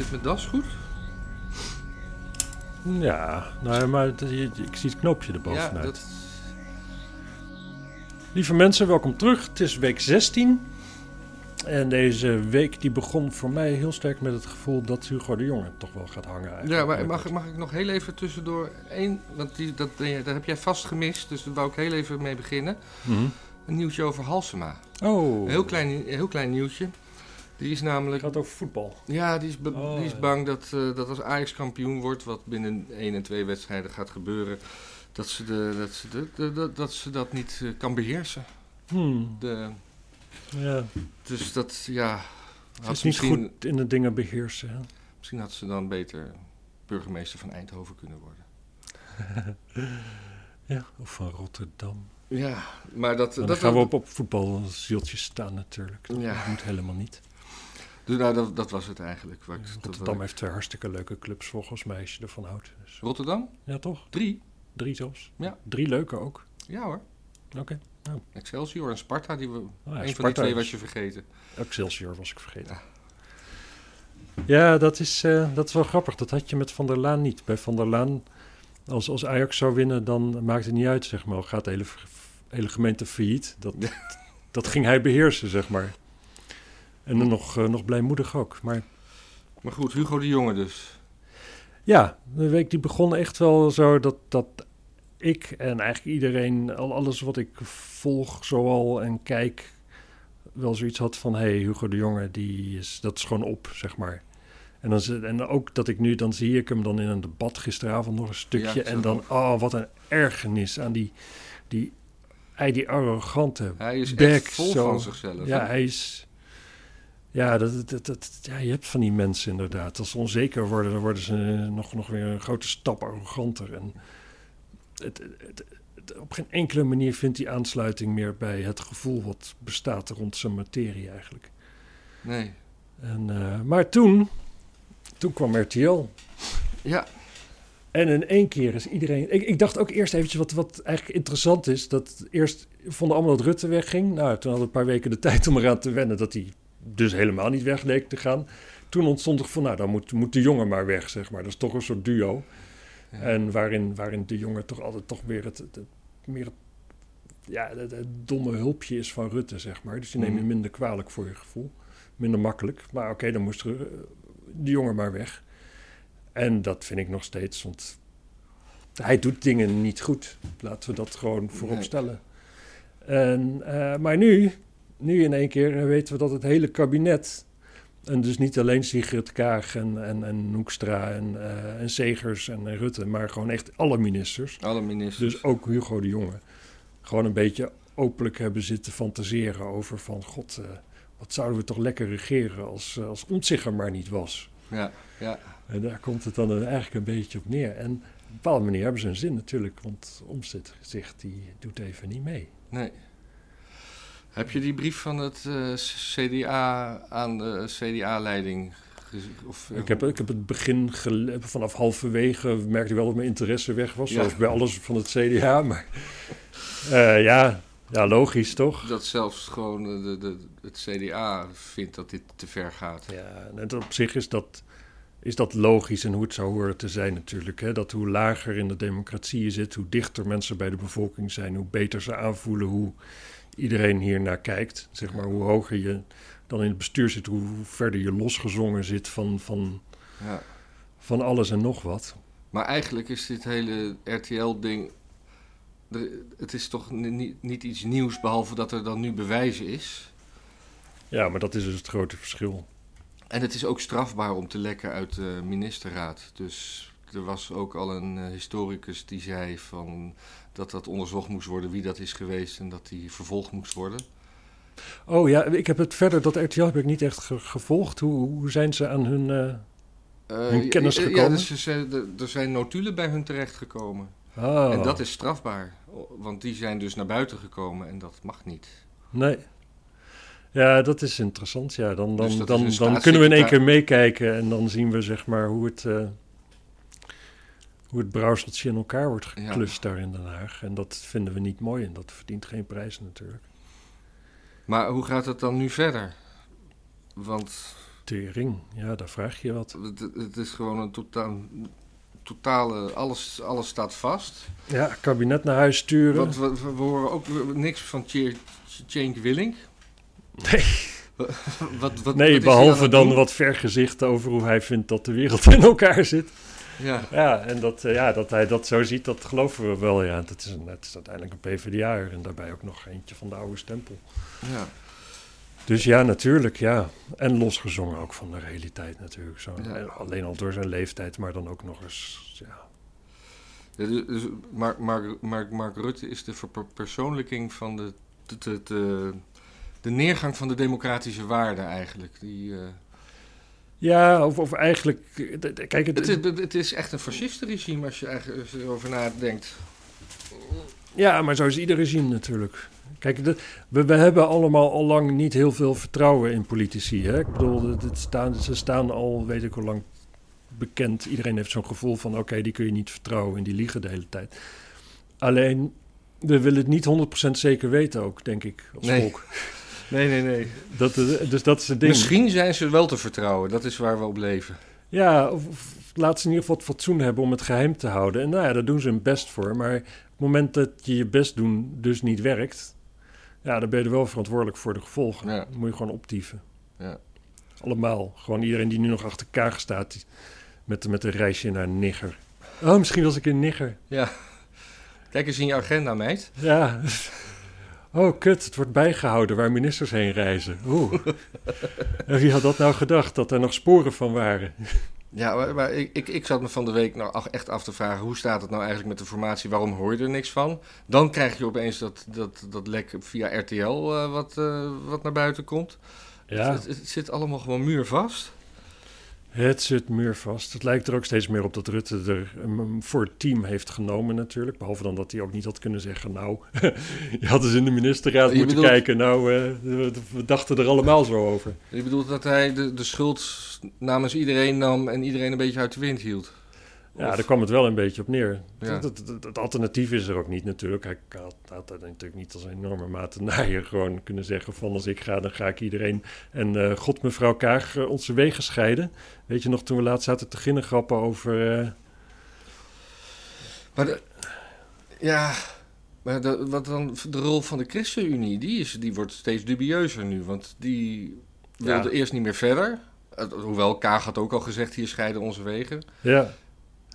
Zit mijn das goed? Ja, nou, maar het- je- ik zie het knoopje Ja, erbovenuit. dat... Lieve mensen, welkom terug. Het is week 16. En deze week die begon voor mij heel sterk met het gevoel dat Hugo de Jonge toch wel gaat hangen. eigenlijk. Ja, maar mag, ik- mag ik nog heel even tussendoor één... Want die, dat, heb jij vast gemist, dus daar wou ik heel even mee beginnen. Mhm. Een nieuwtje over Halsema. Oh, Een heel klein, heel klein nieuwtje. Die is het namelijk... gaat over voetbal. Ja, die is, Oh, die is bang dat, eh, dat als Ajax kampioen wordt, wat binnen één en twee wedstrijden gaat gebeuren, dat ze, de, dat, ze de, de- de- dat, ze dat niet eh, kan beheersen. Hmm, De, ja, dus dat, ja... het Had is ze niet misschien, goed in de dingen beheersen. hè. misschien had ze dan beter burgemeester van Eindhoven kunnen worden. Ja, of van Rotterdam. Ja, maar dat... Dan dat gaan we op, op voetbalzieltjes staan natuurlijk. Dat Ja. moet helemaal niet. Dus, nou, dat, dat was het eigenlijk. Ik, dat- Rotterdam heeft twee hartstikke leuke clubs volgens mij, als je ervan houdt. Dus, Rotterdam? ja, toch? Drie? Drie zelfs. Ja. Drie leuke ook. Ja hoor. Oké. Excelsior en Sparta, die we, Oh ja, een van die twee was je vergeten. Excelsior was ik vergeten. Ja. Ja, dat, is, eh, dat is wel grappig. Dat had je met Van der Laan niet. Bij Van der Laan, als, als Ajax zou winnen, dan maakt het niet uit, zeg maar. Gaat de hele, hele gemeente failliet. Dat, dat ging hij beheersen, zeg maar. En dan nog, eh, nog blijmoedig ook. Maar Maar goed, Hugo de Jonge dus. ja, de week die begon echt wel zo dat, dat ik en eigenlijk iedereen, al alles wat ik volg zoal en kijk, wel zoiets had van, hé, hey, Hugo de Jonge, die is, dat is gewoon op, zeg maar. En, dan, en ook dat ik nu, dan zie ik hem dan in een debat gisteravond nog een stukje. Ja, en dan, oh, wat een ergernis aan die, die, hij die arrogante Hij is bek. echt vol zo. van zichzelf. Ja, hij is. Ja, dat, dat, dat, ja, je hebt van die mensen inderdaad. Als ze onzeker worden, dan worden ze nog, nog weer een grote stap arroganter. En het, het, het- op geen enkele manier vindt hij aansluiting meer bij het gevoel wat bestaat rond zijn materie eigenlijk. Nee. En, eh, maar toen, toen kwam RTL. Ja, En in één keer is iedereen. Ik, ik dacht ook eerst eventjes wat, wat eigenlijk interessant is. Dat eerst vonden allemaal dat Rutte wegging. Nou, toen hadden we een paar weken de tijd om eraan te wennen dat hij dus helemaal niet weg leek te gaan. Toen ontstond er van, nou, dan moet, moet de jongen maar weg, zeg maar. Dat is toch een soort duo. Ja. En waarin, waarin de jongen toch altijd toch meer het, het, het- meer het, ja, het, domme hulpje is van Rutte, zeg maar. Dus die neem je Mhm. minder kwalijk voor je gevoel. Minder makkelijk. Maar oké, dan moest er, eh, de jongen maar weg. En dat vind ik nog steeds, want hij doet dingen niet goed. Laten we dat gewoon voorop stellen. En, eh, maar nu, nu in één keer weten we dat het hele kabinet... En dus niet alleen Sigrid Kaag en, en, en Hoekstra en, eh, en Segers en, Rutte... maar gewoon echt alle ministers. alle ministers. Dus ook Hugo de Jonge. Gewoon een beetje openlijk hebben zitten fantaseren over van... God, eh, wat zouden we toch lekker regeren als, eh, als Omtzigt er maar niet was. Ja, ja. En daar komt het dan eigenlijk een beetje op neer. En op een bepaalde manier hebben ze een zin natuurlijk. Want Omtzigt die doet even niet mee. Nee. Heb je die brief van het eh, CDA aan de CDA-leiding gezien? Of, eh, Ik heb, ik heb het begin gele- vanaf halverwege merkte ik wel dat mijn interesse weg was. Ja. Zoals bij alles van het CDA. Maar eh, ja, ja, logisch toch? Dat zelfs gewoon de, de, het CDA vindt dat dit te ver gaat. Ja, en op zich is dat, is dat logisch en hoe het zou horen te zijn natuurlijk. Hè? Dat hoe lager in de democratie je zit, hoe dichter mensen bij de bevolking zijn, hoe beter ze aanvoelen, hoe iedereen hier naar kijkt. Zeg maar, hoe hoger je dan in het bestuur zit, hoe verder je losgezongen zit van, van, Ja. van alles en nog wat. Maar eigenlijk is dit hele RTL-ding... Het is toch ni- niet, niet iets nieuws, behalve dat er dan nu bewijzen is. Ja, maar dat is dus het grote verschil. En het is ook strafbaar om te lekken uit de ministerraad. Dus er was ook al een eh, historicus die zei van dat dat onderzocht moest worden wie dat is geweest en dat die vervolgd moest worden. Oh ja, ik heb het verder, dat RTL heb ik niet echt ge- gevolgd. Hoe, hoe zijn ze aan hun... eh, Eh, Hun kennis ja, gekomen? Ja, dus ze er- zijn notulen bij hun terechtgekomen. Oh, En dat is strafbaar, want die zijn dus naar buiten gekomen en dat mag niet. Nee. Ja, dat is interessant. Ja, dan, dan, Dus dan, dan kunnen we in één keer meekijken en dan zien we zeg maar hoe het, hoe het brouwseltje in elkaar wordt Ja. geklust daar in Den Haag. En dat vinden we niet mooi en dat verdient geen prijs natuurlijk. Maar hoe gaat het dan nu verder? Want Tering, ja, daar vraag je wat. Het, het is gewoon een totaal, totale... Alles, alles staat vast. Ja, kabinet naar huis sturen. Want we, we horen ook niks van Cenk Willink. Nee. Wat, wat, nee, behalve dan doen? wat vergezichten over hoe hij vindt dat de wereld in elkaar zit. Ja, Ja, en dat, eh, ja, dat hij dat zo ziet, dat geloven we wel. Ja, dat is, een, het is uiteindelijk een PvdA'er en daarbij ook nog eentje van de oude stempel. ja. Dus ja, natuurlijk, ja. En losgezongen ook van de realiteit natuurlijk. Zo. Ja. Alleen al door zijn leeftijd, maar dan ook nog eens, ja. Ja, dus- dus Mark, Mark, Mark, Mark Rutte is de verpersoonlijking van de, de, de, de, de neergang van de democratische waarden eigenlijk. Die, eh, Ja, of, of eigenlijk, eh, kijk, het, het, is, het is echt een fascistenregime als je eigenlijk als je erover nadenkt. Ja, maar zo is ieder regime natuurlijk. Kijk, de- we, we hebben allemaal al lang niet heel veel vertrouwen in politici. Hè? Ik bedoel, het, het staan, ze staan al, weet ik hoe lang, bekend. Iedereen heeft zo'n gevoel van, oké, die kun je niet vertrouwen en die liegen de hele tijd. Alleen, we willen het niet 100% zeker weten ook, denk ik, als Nee. volk. Nee, nee, nee. Dat, eh, dus dat is het ding. Misschien zijn ze wel te vertrouwen. Dat is waar we op leven. Ja, of, of laat ze in ieder geval het fatsoen hebben om het geheim te houden. En nou ja, daar doen ze hun best voor. Maar op het moment dat je je best doen dus niet werkt... ja, dan ben je er wel verantwoordelijk voor de gevolgen. Ja. Dan moet je gewoon optieven. Ja. Allemaal. Gewoon iedereen die nu nog achter Kaag staat... met, met een reisje naar Nigger. Oh, misschien was ik in Nigger. Ja. Kijk eens in je agenda, meid. Ja. Oh, kut, het wordt bijgehouden waar ministers heen reizen. Oeh. En wie had dat nou gedacht, dat er nog sporen van waren? Ja, maar, maar ik, ik, ik zat me van de week nou echt af te vragen... hoe staat het nou eigenlijk met de formatie? Waarom hoor je er niks van? Dan krijg je opeens dat, dat, dat lek via RTL eh, wat, eh, wat naar buiten komt. Ja. Het, het zit allemaal gewoon muurvast. Het zit muurvast. Het lijkt er ook steeds meer op dat Rutte er voor het team heeft genomen natuurlijk. Behalve dan dat hij ook niet had kunnen zeggen... nou, je had eens in de ministerraad Je moeten bedoelt- kijken. Nou, eh, we, we dachten er allemaal zo over. Je bedoelt dat hij de, de schuld namens iedereen nam... en iedereen een beetje uit de wind hield? Ja, Of- daar kwam het wel een beetje op neer. Ja. Het, alternatief is er ook niet natuurlijk. Hij had, had dat natuurlijk niet als een enorme mate naaier gewoon kunnen zeggen van... als ik ga, dan ga ik iedereen en eh, god mevrouw Kaag eh, onze wegen scheiden. Weet je nog, toen we laatst zaten te ginnen grappen over... eh, Maar de- ja, maar de, wat dan de rol van de ChristenUnie, die, is, die wordt steeds dubieuzer nu. Want die wilde Ja. eerst niet meer verder. Hoewel Kaag had ook al gezegd, hier scheiden onze wegen. Ja.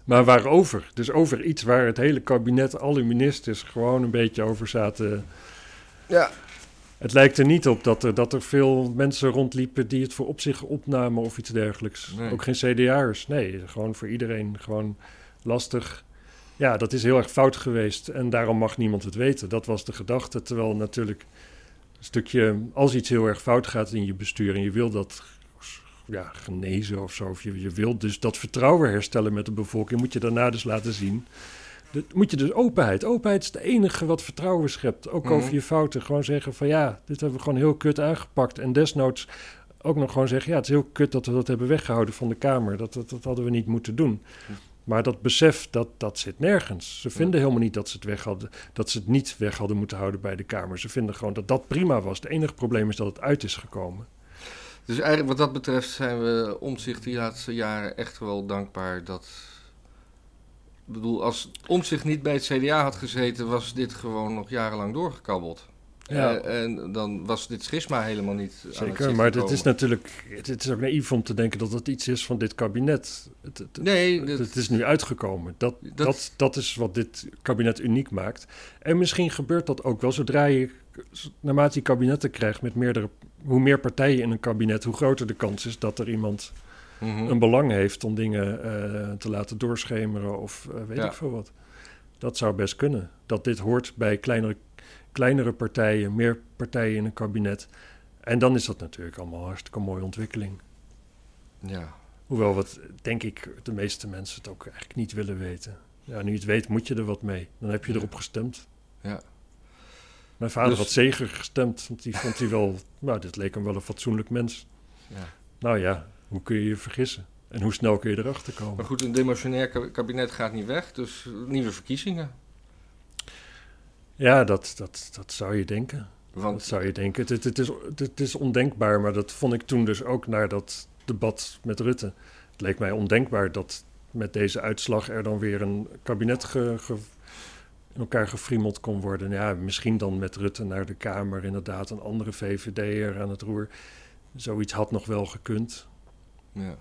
Maar waarover? Dus over iets waar het hele kabinet, alle ministers gewoon een beetje over zaten. Ja, Het lijkt er niet op dat er, dat er veel mensen rondliepen die het voor op zich opnamen of iets dergelijks. Nee. Ook geen CDA'ers. Nee, gewoon voor iedereen. Gewoon lastig. Ja, dat is heel erg fout geweest en daarom mag niemand het weten. Dat was de gedachte. Terwijl natuurlijk een stukje, als iets heel erg fout gaat in je bestuur en je wil dat ja, genezen of zo, of je, je wilt dus dat vertrouwen herstellen met de bevolking, moet je daarna dus laten zien. Dat moet je dus openheid. Openheid is het enige wat vertrouwen schept. Ook Mhm. over je fouten. Gewoon zeggen van ja, dit hebben we gewoon heel kut aangepakt. En desnoods ook nog gewoon zeggen, ja, het is heel kut dat we dat hebben weggehouden van de Kamer. Dat, dat, dat hadden we niet moeten doen. Maar dat besef, dat, dat zit nergens. Ze vinden helemaal niet dat ze, het weg hadden, dat ze het niet weg hadden moeten houden bij de Kamer. Ze vinden gewoon dat dat prima was. Het enige probleem is dat het uit is gekomen. Dus eigenlijk wat dat betreft zijn we omzicht die laatste jaren echt wel dankbaar dat... Ik bedoel, als Omzicht niet bij het CDA had gezeten, was dit gewoon nog jarenlang doorgekabbeld. Ja. Eh, en dan was dit schisma helemaal niet aan het Zeker, maar het is natuurlijk het, het is ook naïef om te denken dat het iets is van dit kabinet. Het, het, Nee, het, dat- het is nu uitgekomen. Dat, Dat- dat... Dat, is wat dit kabinet uniek maakt. En misschien gebeurt dat ook wel zodra je, naarmate je kabinetten krijgt met meerdere, hoe meer partijen in een kabinet, hoe groter de kans is dat er iemand Mhm. een belang heeft om dingen eh, te laten doorschemeren of eh, weet Ja. ik veel wat. Dat zou best kunnen. Dat dit hoort bij kleinere, kleinere partijen, meer partijen in een kabinet. En dan is dat natuurlijk allemaal hartstikke mooie ontwikkeling. Ja. Hoewel wat, denk ik, de meeste mensen het ook eigenlijk niet willen weten. Ja, nu je het weet, moet je er wat mee. Dan heb je erop gestemd. Ja. Mijn vader Dus- had zeker gestemd, want die vond hij wel... Nou, dit leek hem wel een fatsoenlijk mens. ja. Nou ja, hoe kun je je vergissen? En hoe snel kun je erachter komen? Maar goed, een demotionair ka- kabinet gaat niet weg, dus nieuwe verkiezingen. Ja, dat, dat, dat zou je denken. Dat Want zou je denken. Het, het, het is, het is ondenkbaar, maar dat vond ik toen dus ook naar dat debat met Rutte. Het leek mij ondenkbaar dat met deze uitslag er dan weer een kabinet ge, ge, in elkaar gefriemeld kon worden. Ja, misschien dan met Rutte naar de Kamer, inderdaad, een andere VVD'er aan het roer. Zoiets had nog wel gekund. Ja.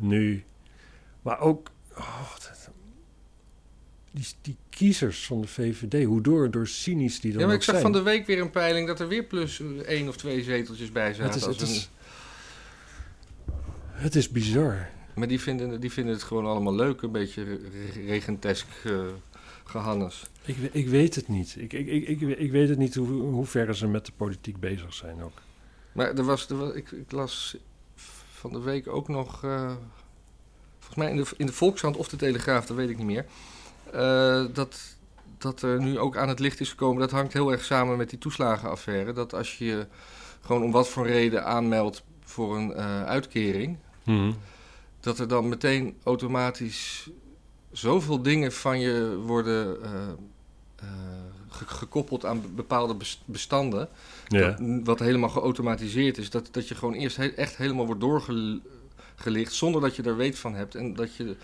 Nu. Maar ook. Oh, dat, die, die kiezers van de VVD, hoe door, door cynisch die dan Ja, maar ik zag zijn. van de week weer een peiling dat er weer plus één of twee zeteltjes bij zaten. het, is, het, een- is, het is bizar. Maar die vinden, die vinden het gewoon allemaal leuk, een beetje re- regentesk eh gehannes. Ik, ik weet het niet. Ik, ik, ik, ik, ik weet het niet hoe, hoe ver ze met de politiek bezig zijn ook. Maar er was, er was, ik, ik las van de week ook nog, eh, volgens mij in de, in de Volkskrant of de Telegraaf, dat weet ik niet meer, eh, dat, dat er nu ook aan het licht is gekomen. Dat hangt heel erg samen met die toeslagenaffaire. Dat als je je gewoon om wat voor reden aanmeldt voor een eh, uitkering, dat er dan meteen automatisch zoveel dingen van je worden eh, eh, ge- gekoppeld aan be- bepaalde bes- bestanden. Ja. Dat- wat helemaal geautomatiseerd is. Dat, dat je gewoon eerst he- echt helemaal wordt doorgelicht zonder dat je er weet van hebt. En dat je.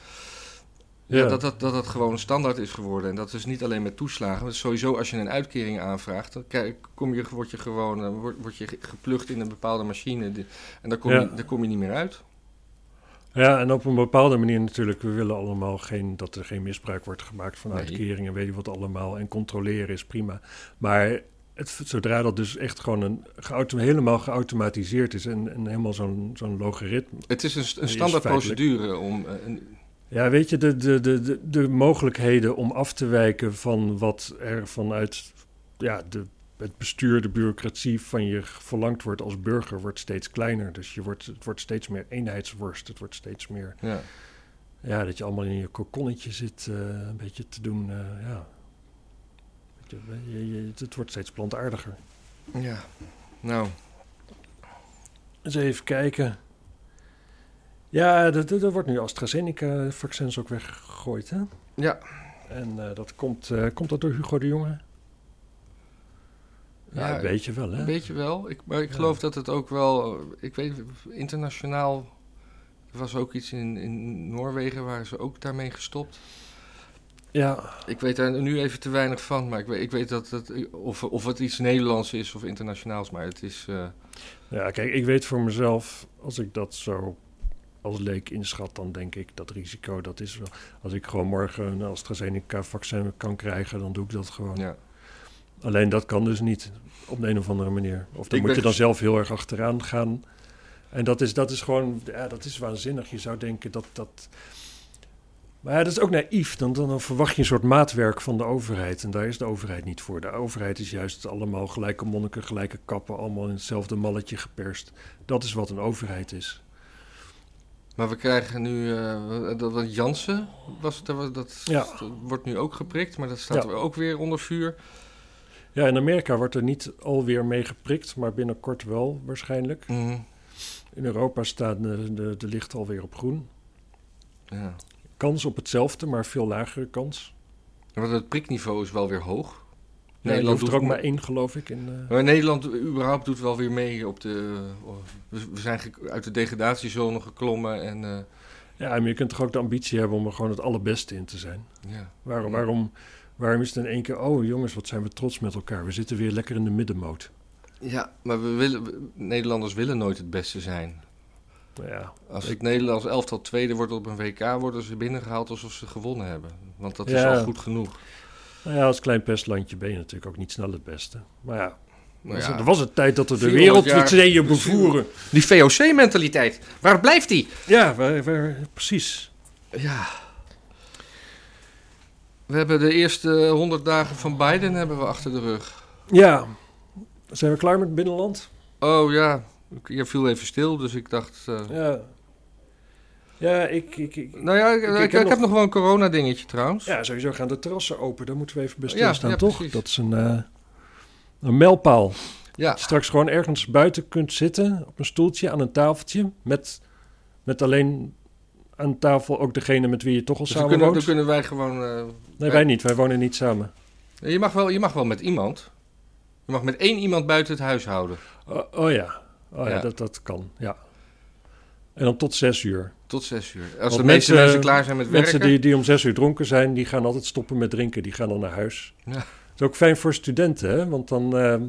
Ja. Ja. dat, dat, dat dat gewoon standaard is geworden. En dat is niet alleen met toeslagen. maar sowieso als je een uitkering aanvraagt, dan kom je, word je gewoon eh, word, word je ge- geplukt in een bepaalde machine. En daar kom, Ja. je, daar kom je niet meer uit. Ja, en op een bepaalde manier natuurlijk, we willen allemaal geen, dat er geen misbruik wordt gemaakt van Nee. uitkeringen, weet je wat allemaal. En controleren is prima. Maar het, zodra dat dus echt gewoon een helemaal geautomatiseerd is en, en helemaal zo'n zo'n logaritme. Het is een, een standaard procedure om. eh, een- Ja, weet je, de, de, de, de, de mogelijkheden om af te wijken van wat er vanuit ja, de, het bestuur, de bureaucratie van je verlangd wordt als burger, wordt steeds kleiner. Dus je wordt, het wordt steeds meer eenheidsworst. Het wordt steeds meer ja. Ja, dat je allemaal in je kokonnetje zit eh, een beetje te doen. eh, ja. Je, je- je- het wordt steeds plantaardiger. ja. Nou, Eens even kijken. Ja, er wordt nu AstraZeneca-vaccins ook weggegooid, hè? ja. En eh, dat komt, komt dat door Hugo de Jonge? Ja, een beetje wel, hè? Een beetje wel. Ik, maar ik geloof dat het ook wel. Ik weet, internationaal. Er was ook iets in, in Noorwegen waar ze ook daarmee gestopt. Ja, Ik weet daar nu even te weinig van, maar ik weet, ik weet dat het. Of, of het iets Nederlands is of internationaals, maar het is. eh, ja, kijk, ik weet voor mezelf, als ik dat zo als leek inschat, dan denk ik dat risico, dat is wel... Als ik gewoon morgen een AstraZeneca-vaccin kan krijgen, dan doe ik dat gewoon. ja. Alleen dat kan dus niet op de een of andere manier. Of dan Ik moet je dan ges- zelf heel erg achteraan gaan. En dat is, dat is gewoon, ja, dat is waanzinnig. Je zou denken dat dat. Maar ja, dat is ook naïef. Dan, dan verwacht je een soort maatwerk van de overheid. En daar is de overheid niet voor. De overheid is juist allemaal gelijke monniken, gelijke kappen, allemaal in hetzelfde malletje geperst. Dat is wat een overheid is. Maar we krijgen nu. eh, dat, Jansen was, dat, dat, Ja. wordt nu ook geprikt, maar dat staat Ja. ook weer onder vuur. Ja, in Amerika wordt er niet alweer mee geprikt, maar binnenkort wel waarschijnlijk. Mhm. In Europa staan de, de, de lichten alweer op groen. Ja. Kans op hetzelfde, maar veel lagere kans. Want het prikniveau is wel weer hoog. Ja, je hoeft er doet- ook maar één, geloof ik. In, eh, Maar Nederland überhaupt doet wel weer mee op de. We we zijn uit de degradatiezone geklommen en. eh, ja, maar je kunt toch ook de ambitie hebben om er gewoon het allerbeste in te zijn. ja. Waarom, Ja. waarom, waarom is het in één keer... Oh jongens, wat zijn we trots met elkaar. We zitten weer lekker in de middenmoot. ja, maar we willen, we- Nederlanders willen nooit het beste zijn. Nou ja, Als Ik- het Nederlands elftal tweede wordt op een WK, worden ze binnengehaald alsof ze gewonnen hebben. Want dat is al goed genoeg. nou ja, als klein pestlandje ben je natuurlijk ook niet snel het beste. Maar ja, Nou was- ja, er was een tijd dat we de 400 jaar wereldverzenen bestuur. bevoeren. Die VOC-mentaliteit, waar blijft die? Ja, waar, waar- precies. Ja. We hebben de eerste 100 dagen van Biden hebben we achter de rug. Ja, zijn we klaar met het binnenland? Oh ja, je viel even stil, dus ik dacht. eh, Ja. Ja, ik... ik, ik Nou ja, ik, Ik- ik, ik heb, heb nog wel een corona-dingetje trouwens. ja, sowieso gaan de terrassen open. Daar moeten we even bij Ja, stilstaan, ja, toch? precies. Dat is een, eh, een mijlpaal. Ja. Straks gewoon ergens buiten kunt zitten op een stoeltje aan een tafeltje. Met, met alleen aan tafel ook degene met wie je toch al Dus dan samen kunnen, dan kunnen wij gewoon. eh, Nee, wij niet. Wij wonen niet samen. je, mag wel, je mag wel met iemand. Je mag met één iemand buiten het huis houden. Oh, oh ja. Oh ja, Ja. Dat, dat kan. Ja. En dan tot zes uur. Tot zes uur. Als Want de meeste mensen- klaar zijn met werken... Mensen die, die om zes uur dronken zijn, die gaan altijd stoppen met drinken. Die gaan dan naar huis. Ja. Dat is ook fijn voor studenten, hè? Want dan... ehm,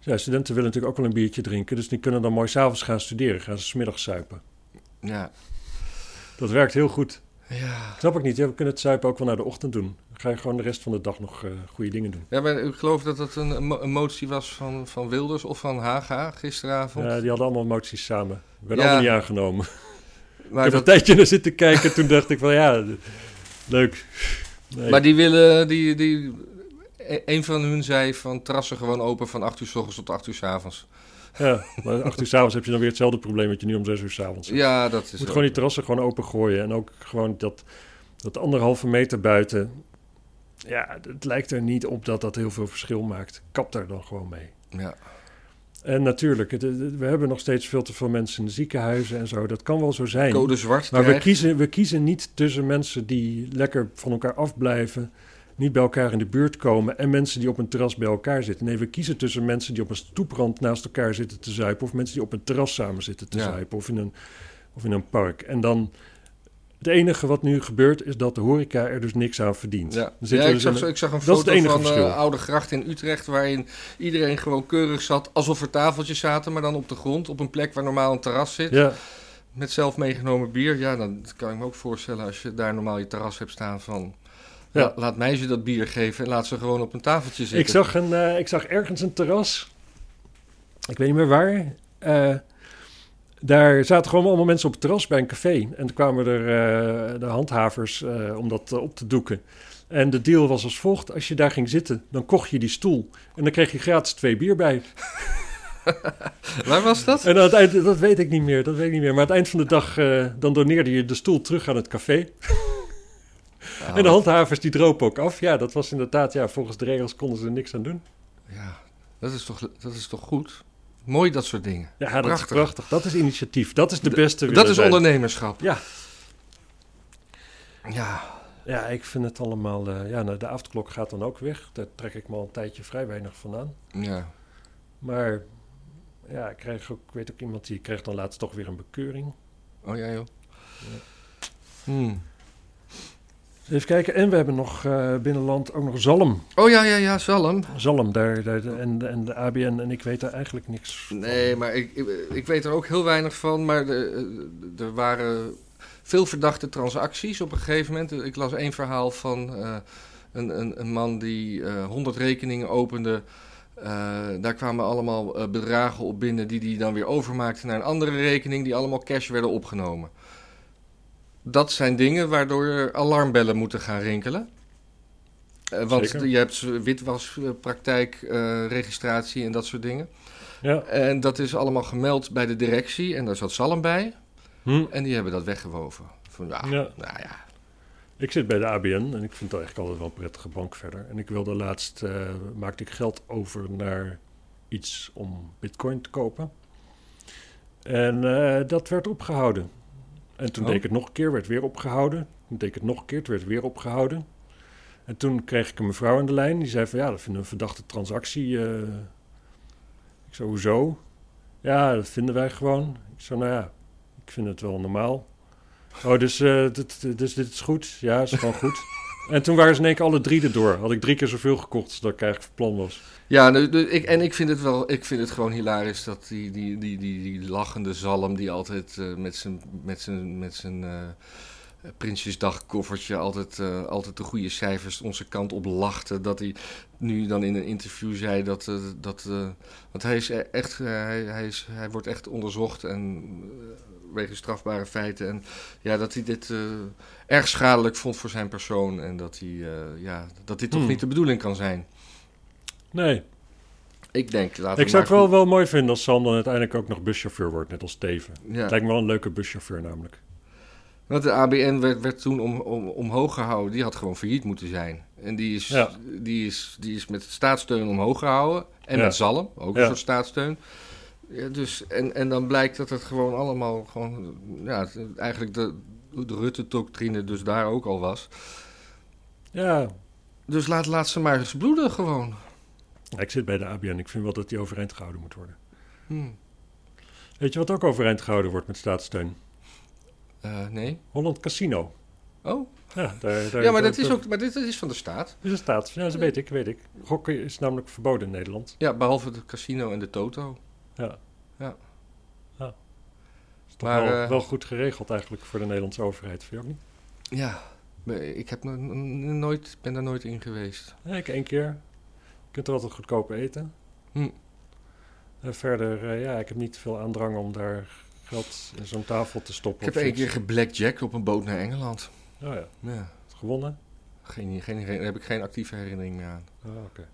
ja, studenten willen natuurlijk ook wel een biertje drinken. Dus die kunnen dan mooi s'avonds gaan studeren. Gaan ze 's middags suipen. Ja. Dat werkt heel goed. Ja. Snap ik niet. Ja, we kunnen het zuipen ook wel naar de ochtend doen. Dan ga je gewoon de rest van de dag nog eh, goede dingen doen. ja, maar ik geloof dat het een, een mo- een motie was van, van Wilders of van Haga gisteravond. Ja, die hadden allemaal moties samen. Ik ben Ja. allemaal niet aangenomen. maar, ik heb dat- een tijdje naar zitten kijken. Toen dacht ik van ja, leuk. Nee. maar die willen... Die, die, e- een van hun zei van terrassen gewoon open van 8 uur s ochtends tot 8 uur s avonds. Ja, maar acht uur s'avonds heb je dan weer hetzelfde probleem wat je nu om zes uur s'avonds hebt. Ja, dat is Je moet gewoon die terrassen gewoon open gooien. En ook gewoon dat, dat anderhalve meter buiten. Ja, het lijkt er niet op dat dat heel veel verschil maakt. Kap daar dan gewoon mee. Ja. En natuurlijk, het- het- we hebben nog steeds veel te veel mensen in de ziekenhuizen en zo. Dat kan wel zo zijn. Code zwart Maar we kiezen, we kiezen niet tussen mensen die lekker van elkaar afblijven, niet bij elkaar in de buurt komen en mensen die op een terras bij elkaar zitten. Nee, we kiezen tussen mensen die op een stoeprand naast elkaar zitten te zuipen of mensen die op een terras samen zitten te Ja. zuipen of in, een, of in een park. En dan, het enige wat nu gebeurt is dat de horeca er dus niks aan verdient. Ja, we ik, dus zag, een- ik zag een foto van de verschil. Oude Gracht in Utrecht... waarin iedereen gewoon keurig zat alsof er tafeltjes zaten... maar dan op de grond, op een plek waar normaal een terras zit... Ja, met zelf meegenomen bier. Ja, dan kan ik me ook voorstellen als je daar normaal je terras hebt staan van... Ja. la- laat mij ze dat bier geven en laat ze gewoon op een tafeltje zitten. ik zag, een, eh, ik zag ergens een terras. Ik weet niet meer waar. Eh, daar zaten gewoon allemaal mensen op het terras bij een café. En toen kwamen er eh, de handhavers om dat op te doeken. En de deal was als volgt. Als je daar ging zitten, dan kocht je die stoel. En dan kreeg je gratis twee bier bij. Waar was dat? En aan het eind, dat weet ik niet meer, dat weet ik niet meer. Maar aan het eind van de dag, dan doneerde je de stoel terug aan het café. En de handhavers die dropen ook af. Ja, dat was inderdaad, ja, volgens de regels konden ze er niks aan doen. Ja, dat is, toch, dat is toch goed? Mooi dat soort dingen. Ja, dat Prachtig. is prachtig. Dat is initiatief. Dat is de beste dat is ondernemerschap. Ja. Ja, Ja, ik vind het allemaal... eh, ja, nou, de avondklok gaat dan ook weg. Daar trek ik me al een tijdje vrij weinig van aan. ja. Maar ja, ik, krijg ook, ik weet ook iemand die kreeg dan laatst toch weer een bekeuring. Oh ja, joh. Hmm. Even kijken. En we hebben nog eh, binnenland ook nog Zalm. Oh ja, ja, ja, Zalm. Zalm, daar, daar, en, en de ABN. En ik weet daar eigenlijk niks van. Nee, maar ik, ik, ik weet er ook heel weinig van. Maar de, er waren veel verdachte transacties op een gegeven moment. Ik las één verhaal van eh, een, een, een man die eh 100 rekeningen opende. Eh, daar kwamen allemaal eh, bedragen op binnen die hij dan weer overmaakte naar een andere rekening, die allemaal cash werden opgenomen. Dat zijn dingen waardoor alarmbellen moeten gaan rinkelen. Eh, want Zeker. je hebt witwaspraktijk, eh, registratie en dat soort dingen. Ja. En dat is allemaal gemeld bij de directie en daar zat Salm bij. Hm. En die hebben dat weggewoven. Van, ja, Ja. nou ja. Ik zit bij de ABN en ik vind het eigenlijk altijd wel een prettige bank verder. En ik wilde laatst, eh, maakte ik geld over naar iets om bitcoin te kopen. En dat werd opgehouden. En toen deed ik het nog een keer, werd weer opgehouden. Toen deed ik het nog een keer, het werd weer opgehouden. En toen kreeg ik een mevrouw aan de lijn, die zei van ja, dat vinden we een verdachte transactie. eh. Ik zei, hoezo? Ja, dat vinden wij gewoon. Ik zei, nou ja, ik vind het wel normaal. Oh, dus, eh, dit, dus dit is goed? Ja, is gewoon goed. En toen waren ze in één keer alle drie erdoor. Had ik drie keer zoveel gekocht als dat ik eigenlijk van plan was. Ja, ik, en ik vind het wel, ik vind het gewoon hilarisch dat die, die, die, die, die lachende zalm die altijd eh, met zijn, met zijn, met zijn eh, Prinsjesdag-koffertje altijd, eh, altijd de goede cijfers onze kant op lachte. Dat hij nu dan in een interview zei dat, eh, dat eh, want hij is e- echt, hij, hij, is, hij wordt echt onderzocht en wegens strafbare feiten. En ja, dat hij dit erg schadelijk vond voor zijn persoon en dat hij, ja, dat dit toch Hmm. niet de bedoeling kan zijn. Nee, Ik denk, laten ik zou het wel, wel mooi vinden als Sam dan uiteindelijk ook nog buschauffeur wordt, net als Steven. Ja. Lijkt me wel een leuke buschauffeur namelijk. Want de ABN werd, werd toen om, om, omhoog gehouden. Die had gewoon failliet moeten zijn. En die is, Ja. die is, die is met staatssteun omhoog gehouden. En Ja. met zalm, ook een soort staatssteun. Ja, dus, en, en dan blijkt dat het gewoon allemaal gewoon, ja, eigenlijk de, de Rutte-doctrine dus daar ook al was. Ja, Dus laat, laat ze maar eens bloeden gewoon. ik zit bij de ABN. Ik vind wel dat die overeind gehouden moet worden. Hm. Weet je wat ook overeind gehouden wordt met staatssteun? Eh, nee. Holland Casino. Oh, Ja, daar, daar, ja, maar, daar- dat is ook, maar dit is van de staat. is een staat. Ja, dat weet ik, weet ik. Gokken is namelijk verboden in Nederland. Ja, behalve het casino en de toto. Ja. Ja. ja. Is toch Maar, wel, eh, wel goed geregeld eigenlijk voor de Nederlandse overheid, vind je ook niet? Ja, ik heb no- no- nooit, ben daar nooit in geweest. Ja, ik één keer. Je kunt er altijd goedkoop eten. Hm. Verder, eh, ja, ik heb niet veel aandrang om daar geld in zo'n tafel te Ik stoppen. heb of één keer geblackjack op een boot naar Engeland. Oh ja, Ja, gewonnen? geen, geen, geen- daar heb ik geen actieve herinnering meer aan. Oh, oké.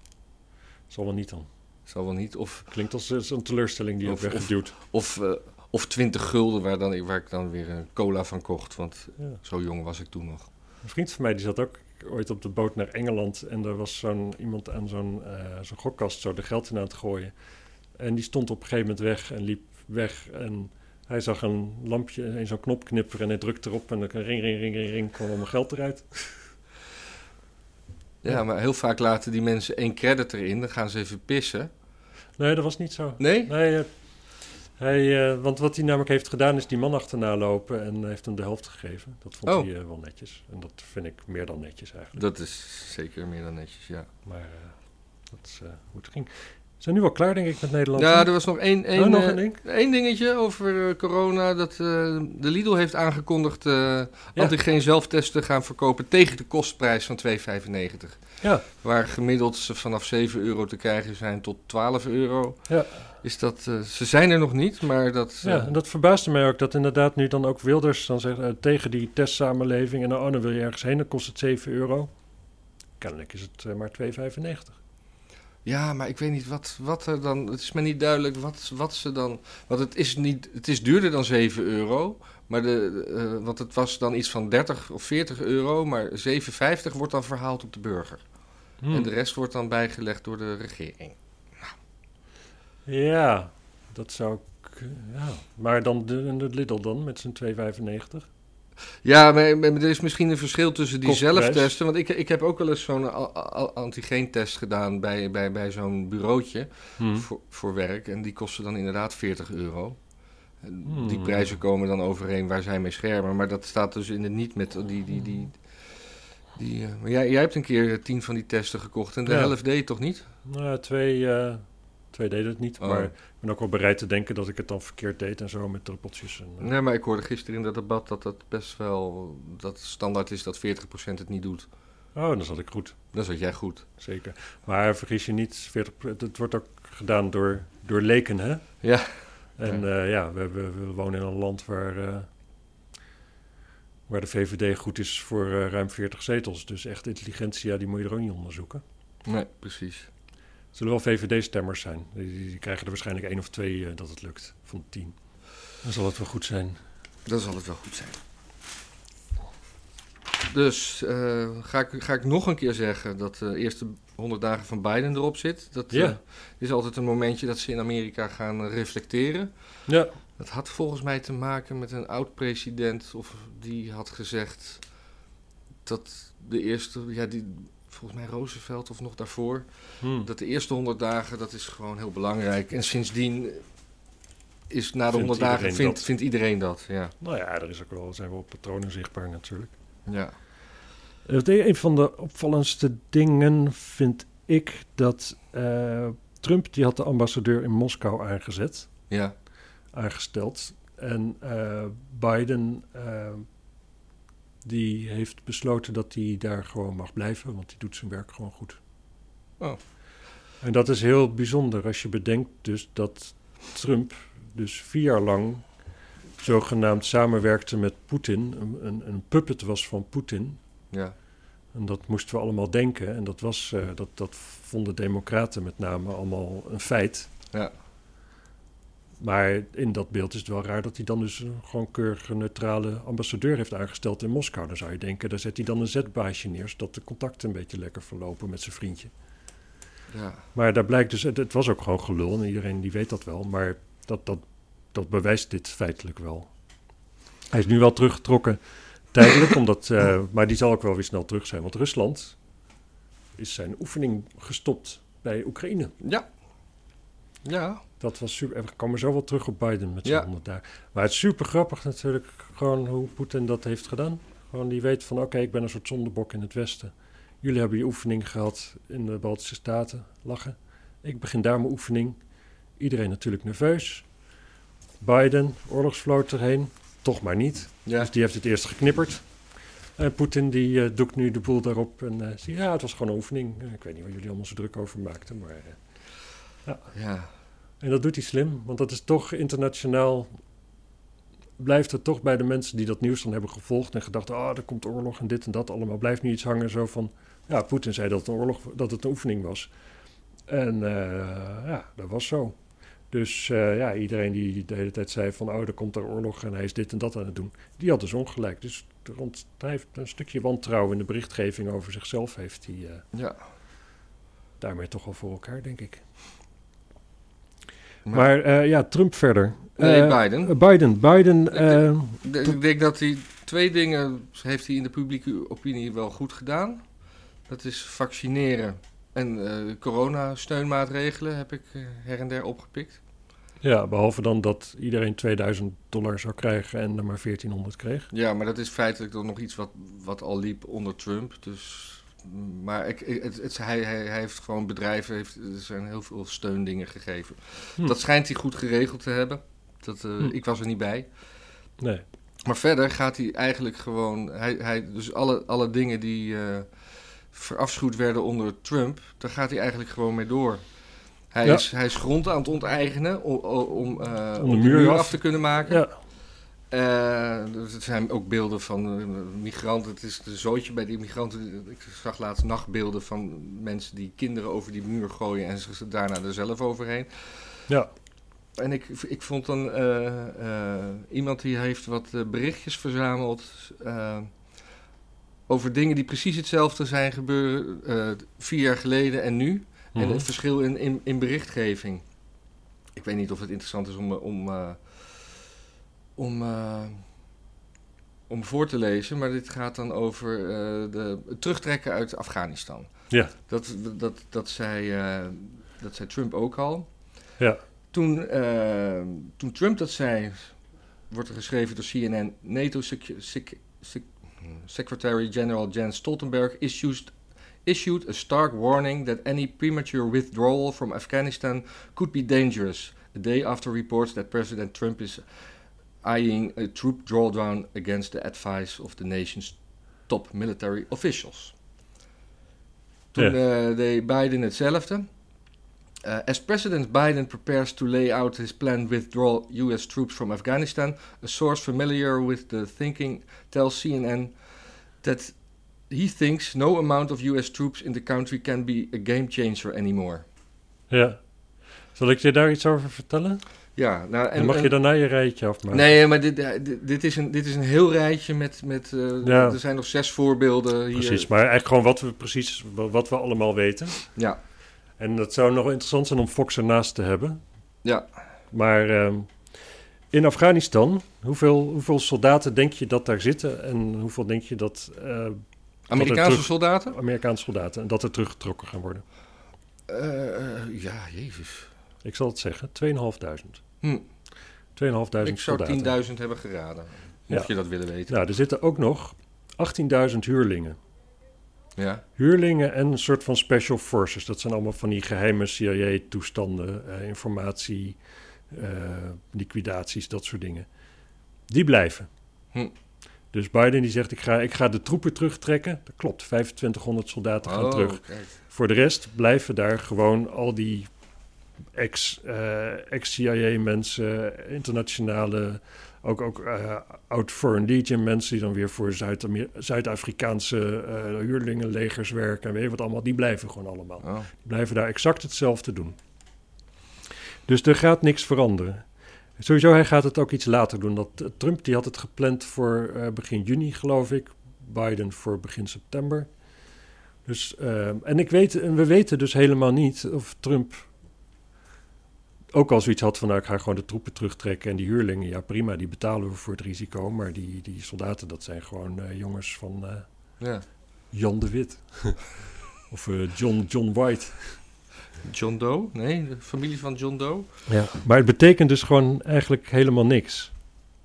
Zal wel niet dan. Zal wel niet. Of, Klinkt als als een teleurstelling die je Of- hebt weggeduwd. of, eh, of 20 gulden waar, dan, waar ik dan weer een cola van kocht. Want Ja. zo jong was ik toen nog. Een vriend van mij die zat ook ooit op de boot naar Engeland. En er was zo'n iemand aan zo'n eh, zo'n gokkast zo de geld in aan het gooien. En die stond op een gegeven moment weg en liep weg. En hij zag een lampje en zo'n knop knipperen en hij drukte erop. En dan ring, ring, ring, ring, ring, kwam allemaal geld eruit. Ja, Ja. maar heel vaak laten die mensen één credit erin. Dan gaan ze even pissen. Nee, dat was niet zo. Nee? Nee, eh, hij, eh, want wat hij namelijk heeft gedaan is die man achterna lopen en heeft hem de helft gegeven. Dat vond Oh. hij eh, wel netjes. En dat vind ik meer dan netjes eigenlijk. Dat is zeker meer dan netjes, ja. Maar eh, dat is eh, hoe het ging. We zijn nu wel klaar, denk ik, met Nederland. Ja, er was nog één, één, oh, nog eh, een ding? één dingetje over eh, corona. Dat eh, de Lidl heeft aangekondigd eh antigeen zelftesten gaan verkopen tegen de kostprijs van 2,95. Ja. Waar gemiddeld ze vanaf 7 euro te krijgen zijn tot 12 euro. Ja. Is dat, ze zijn er nog niet, maar dat... Ja, en dat verbaasde mij ook dat inderdaad nu dan ook Wilders dan zegt tegen die testsamenleving en nou, oh, dan wil je ergens heen, dan kost het 7 euro. Kennelijk is het maar 2,95. Ja, maar ik weet niet wat, wat er dan. Het is me niet duidelijk wat, wat ze dan. Want het is, niet, het is duurder dan 7 euro. Maar de, eh, want het was dan iets van 30 of 40 euro. Maar 7,50 wordt dan verhaald op de burger. Hmm. En de rest wordt dan bijgelegd door de regering. Ja, dat zou ik... Ja. Maar dan de, de Lidl dan met zijn 2,95. Ja, maar, maar er is misschien een verschil tussen die zelftesten. Want ik, ik heb ook wel eens zo'n antigeentest gedaan bij, bij, bij zo'n bureautje Hmm. voor, voor werk. En die kosten dan inderdaad 40 euro. Die Hmm. prijzen komen dan overeen waar zij mee schermen. Maar dat staat dus in het niet met die... die, die, die eh, maar jij, jij hebt een keer tien van die testen gekocht en de Ja. helft deed toch niet? Nou, twee, eh, twee deden het niet. Oh. Maar ik ben ook wel bereid te denken dat ik het dan verkeerd deed en zo met druppeltjes. En, eh, Nee, maar ik hoorde gisteren in dat debat dat dat best wel... dat standaard is dat 40% het niet doet. Oh, dan zat ik goed. Dan zat jij goed. Zeker. Maar vergis je niet, 40, het wordt ook gedaan door, door leken, hè? Ja. En ja, ja we, wonen in een land waar, eh, waar de VVD goed is voor eh, ruim 40 zetels. Dus echt intelligentia, die moet je er ook niet onderzoeken. Nee, precies. Zullen wel VVD-stemmers zijn. Die, die krijgen er waarschijnlijk één of twee eh, dat het lukt, van de tien. Dan zal het wel goed zijn. Dan zal het wel goed zijn. Dus eh, ga, ik, ga ik nog een keer zeggen dat de eerste 100 dagen van Biden erop zit. Dat Ja. eh, is altijd een momentje dat ze in Amerika gaan eh, reflecteren. Ja, Dat had volgens mij te maken met een oud-president, of die had gezegd dat de eerste, ja, die, volgens mij Roosevelt of nog daarvoor, hm. dat de eerste 100 dagen, dat is gewoon heel belangrijk. En sindsdien is na de Vindt 100 dagen, iedereen vindt, dat. vindt iedereen dat. Ja. nou ja, er is ook wel, zijn wel patronen zichtbaar natuurlijk. ja. Eh, Een van de opvallendste dingen vind ik dat eh, Trump, die had de ambassadeur in Moskou aangezet, Ja. aangesteld. En eh, Biden, die heeft besloten dat hij daar gewoon mag blijven, want die doet zijn werk gewoon goed. Oh. En dat is heel bijzonder als je bedenkt dus dat Trump dus vier jaar lang zogenaamd samenwerkte met Poetin, een, een, een puppet was van Poetin. Ja. En dat moesten we allemaal denken. En dat, was, eh, dat, dat vonden democraten met name allemaal een feit. Ja. Maar in dat beeld is het wel raar dat hij dan dus een gewoon keurige neutrale ambassadeur heeft aangesteld in Moskou. Dan zou je denken, daar zet hij dan een zetbaasje neer, zodat de contacten een beetje lekker verlopen met zijn vriendje. Ja. Maar daar blijkt dus, het, het was ook gewoon gelul en iedereen die weet dat wel. Maar dat, dat, dat bewijst dit feitelijk wel. Hij is nu wel teruggetrokken tijdelijk, omdat, eh, maar die zal ook wel weer snel terug zijn. Want Rusland is zijn oefening gestopt bij Oekraïne. Ja. Ja. Dat was super. En we komen zo wel terug op Biden met zijn Ja. 100 dagen. Maar het is super grappig natuurlijk, gewoon hoe Poetin dat heeft gedaan. Gewoon die weet van, oké, ik ben een soort zondebok in het Westen. Jullie hebben je oefening gehad in de Baltische Staten, lachen. Ik begin daar mijn oefening. Iedereen natuurlijk nerveus. Biden, oorlogsvloot erheen, toch maar niet. Ja. Dus die heeft het eerst geknipperd. En Poetin die eh, doekt nu de boel daarop en zegt, ja, het was gewoon een oefening. Eh, ik weet niet waar jullie allemaal zo druk over maakten, maar... ja. en dat doet hij slim, want dat is toch internationaal. Blijft het toch bij de mensen die dat nieuws dan hebben gevolgd en gedacht: ah, er komt oorlog en dit en dat allemaal. Blijft nu iets hangen zo van: ja, Poetin zei dat het een, oorlog, dat het een oefening was. En eh, ja, dat was zo. Dus eh, ja, iedereen die de hele tijd zei van, oh, er komt er oorlog en hij is dit en dat aan het doen, die had dus ongelijk. Dus ont- hij heeft een stukje wantrouwen in de berichtgeving over zichzelf heeft hij eh, ja. daarmee toch wel voor elkaar, denk ik. Maar, Maar eh, ja, Trump verder. nee, Eh, Biden. Biden. Biden, Ik- eh, Ik- Ik denk dat hij twee dingen heeft hij in de publieke opinie wel goed gedaan. Dat is vaccineren en eh coronasteunmaatregelen heb ik her en der opgepikt. ja, behalve dan dat iedereen 2000 dollar zou krijgen en er maar 1400 kreeg. Ja, maar dat is feitelijk dan nog iets wat, wat al liep onder Trump. Dus, maar ik, het, het, hij, hij, hij heeft gewoon bedrijven, heeft, er zijn heel veel steundingen gegeven. Hm. Dat schijnt hij goed geregeld te hebben. Dat, eh, Hm. Ik was er niet bij. Nee. Maar verder gaat hij eigenlijk gewoon. Hij, hij, dus alle, alle dingen die eh verafschuwd werden onder Trump, daar gaat hij eigenlijk gewoon mee door. Hij, Ja. is, hij is grond aan het onteigenen om, om, eh, Om de om de muur muur af. af te kunnen maken. Ja, Dus het zijn ook beelden van eh, migranten. Het is een zootje bij die migranten. Ik zag laatst nachtbeelden van mensen die kinderen over die muur gooien en ze daarna er zelf overheen. ja. En ik, ik vond dan eh, iemand die heeft wat berichtjes verzameld over dingen die precies hetzelfde zijn gebeuren vier jaar geleden en nu. En Mhm. het verschil in, in, in berichtgeving. Ik weet niet of het interessant is om, om, om, eh, om voor te lezen, maar dit gaat dan over eh, de, het terugtrekken uit Afghanistan. Ja. Dat, dat, dat, zei, eh, dat zei Trump ook al. Ja. Toen, toen Trump dat zei, wordt er geschreven door CNN, NATO Sec- Sec- Sec- Secretary-General Jens Stoltenberg issued, issued a stark warning that any premature withdrawal from Afghanistan could be dangerous, a day after reports that President Trump is eyeing a troop drawdown against the advice of the nation's top military officials. Toen eh, deed Biden hetzelfde. Uh, as President Biden prepares to lay out his planned withdrawal U.S. troops from Afghanistan, a source familiar with the thinking tells CNN that he thinks no amount of U.S. troops in the country can be a game changer anymore. ja. Zal ik je daar iets over vertellen? Ja, nou, en, Dan mag je daarna je rijtje afmaken. Nee, maar dit, eh, dit, dit is een, dit is een heel rijtje met. met eh, Ja. Er zijn nog zes voorbeelden hier. Precies, maar eigenlijk gewoon wat we precies, wat we allemaal weten. Ja, En dat zou nog wel interessant zijn om Fox ernaast te hebben. ja. Maar ehm, in Afghanistan, hoeveel, hoeveel soldaten denk je dat daar zitten? En hoeveel denk je dat eh, Amerikaanse terug- soldaten? Amerikaanse soldaten, en dat er teruggetrokken gaan worden? Ja, jezus. Ik zal het zeggen, 2.500. Hm. 2.500 Ik zou soldaten. 10.000 hebben geraden. Mocht Ja. je dat willen weten. Nou, er zitten ook nog 18.000 huurlingen. Ja. Huurlingen en een soort van special forces. Dat zijn allemaal van die geheime CIA-toestanden, eh, informatie, eh, liquidaties, dat soort dingen. Die blijven. Hm. Dus Biden die zegt, ik ga, ik ga de troepen terugtrekken. Dat klopt, 2500 soldaten gaan Oh, terug. kijk. Voor de rest blijven daar gewoon al die ex, eh, ex-CIA-mensen, internationale, ook, ook eh, oud-Foreign Legion mensen... die dan weer voor Zuid-Afrikaanse eh, huurlingenlegers werken... en weet je wat allemaal, die blijven gewoon allemaal. Oh. Die blijven daar exact hetzelfde doen. Dus er gaat niks veranderen. Sowieso, hij gaat het ook iets later doen. Dat, Trump die had het gepland voor begin juni, geloof ik. Biden voor begin september. Dus, eh, en, ik weet, en we weten dus helemaal niet of Trump ook al zoiets had van... nou, ik ga gewoon de troepen terugtrekken en die huurlingen... ja, prima, die betalen we voor het risico. Maar die, die soldaten, dat zijn gewoon eh, jongens van eh, Ja. Jan de Wit. of eh, John, John White. John Doe? Nee, de familie van John Doe? Ja, maar het betekent dus gewoon eigenlijk helemaal niks,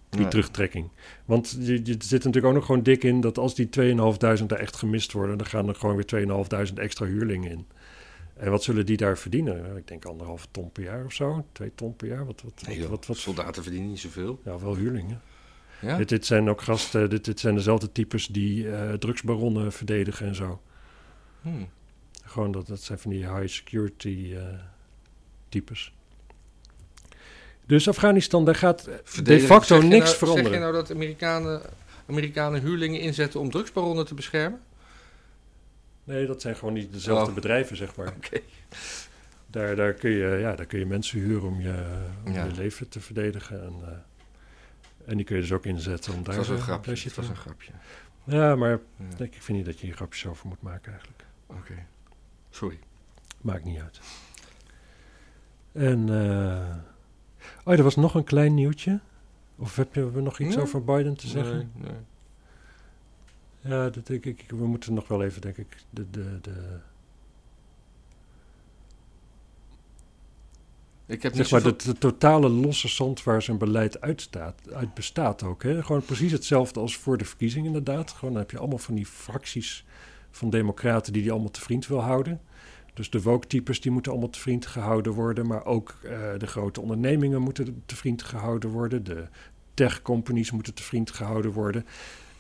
die Nee. terugtrekking. Want je, je zit natuurlijk ook nog gewoon dik in dat als die 2.500 daar echt gemist worden, dan gaan er gewoon weer 2.500 extra huurlingen in. En wat zullen die daar verdienen? Ik denk anderhalve ton per jaar of zo, twee ton per jaar. Wat, wat, Nee, wat, soldaten verdienen niet zoveel. ja, wel huurlingen. Ja? Dit, dit zijn ook gasten, dit, dit zijn dezelfde types die eh, drugsbaronnen verdedigen en zo. Hmm. Gewoon dat, dat zijn van die high security eh, types. Dus Afghanistan, daar gaat de facto niks nou, veranderen. Zeg je nou dat Amerikanen, Amerikanen huurlingen inzetten om drugsbaronnen te beschermen? Nee, dat zijn gewoon niet dezelfde Oh. bedrijven, zeg maar. Daar, daar, kun je, ja, daar kun je mensen huren om je, om Ja. je leven te verdedigen. En, eh, en die kun je dus ook inzetten om Dat daar... was een eh, grapje. shit was een grapje. Ja, maar Ja. ik vind niet dat je hier grapjes over moet maken eigenlijk. Oké. Sorry. Maakt niet uit. En... eh, oh, er was nog een klein nieuwtje. Of heb je hebben we nog iets Nee. over Biden te zeggen? Nee, nee. Ja, dat denk ik. We moeten nog wel even, denk ik, de, de, de, Ik heb niet zeg maar, de, de totale losse zand waar zijn beleid uitstaat, uit bestaat ook. Hè? Gewoon precies hetzelfde als voor de verkiezing inderdaad. Gewoon dan heb je allemaal van die fracties van democraten die die allemaal te vriend wil houden. Dus de woke-types die moeten allemaal te vriend gehouden worden. Maar ook eh, de grote ondernemingen moeten te vriend gehouden worden. De tech-companies moeten te vriend gehouden worden.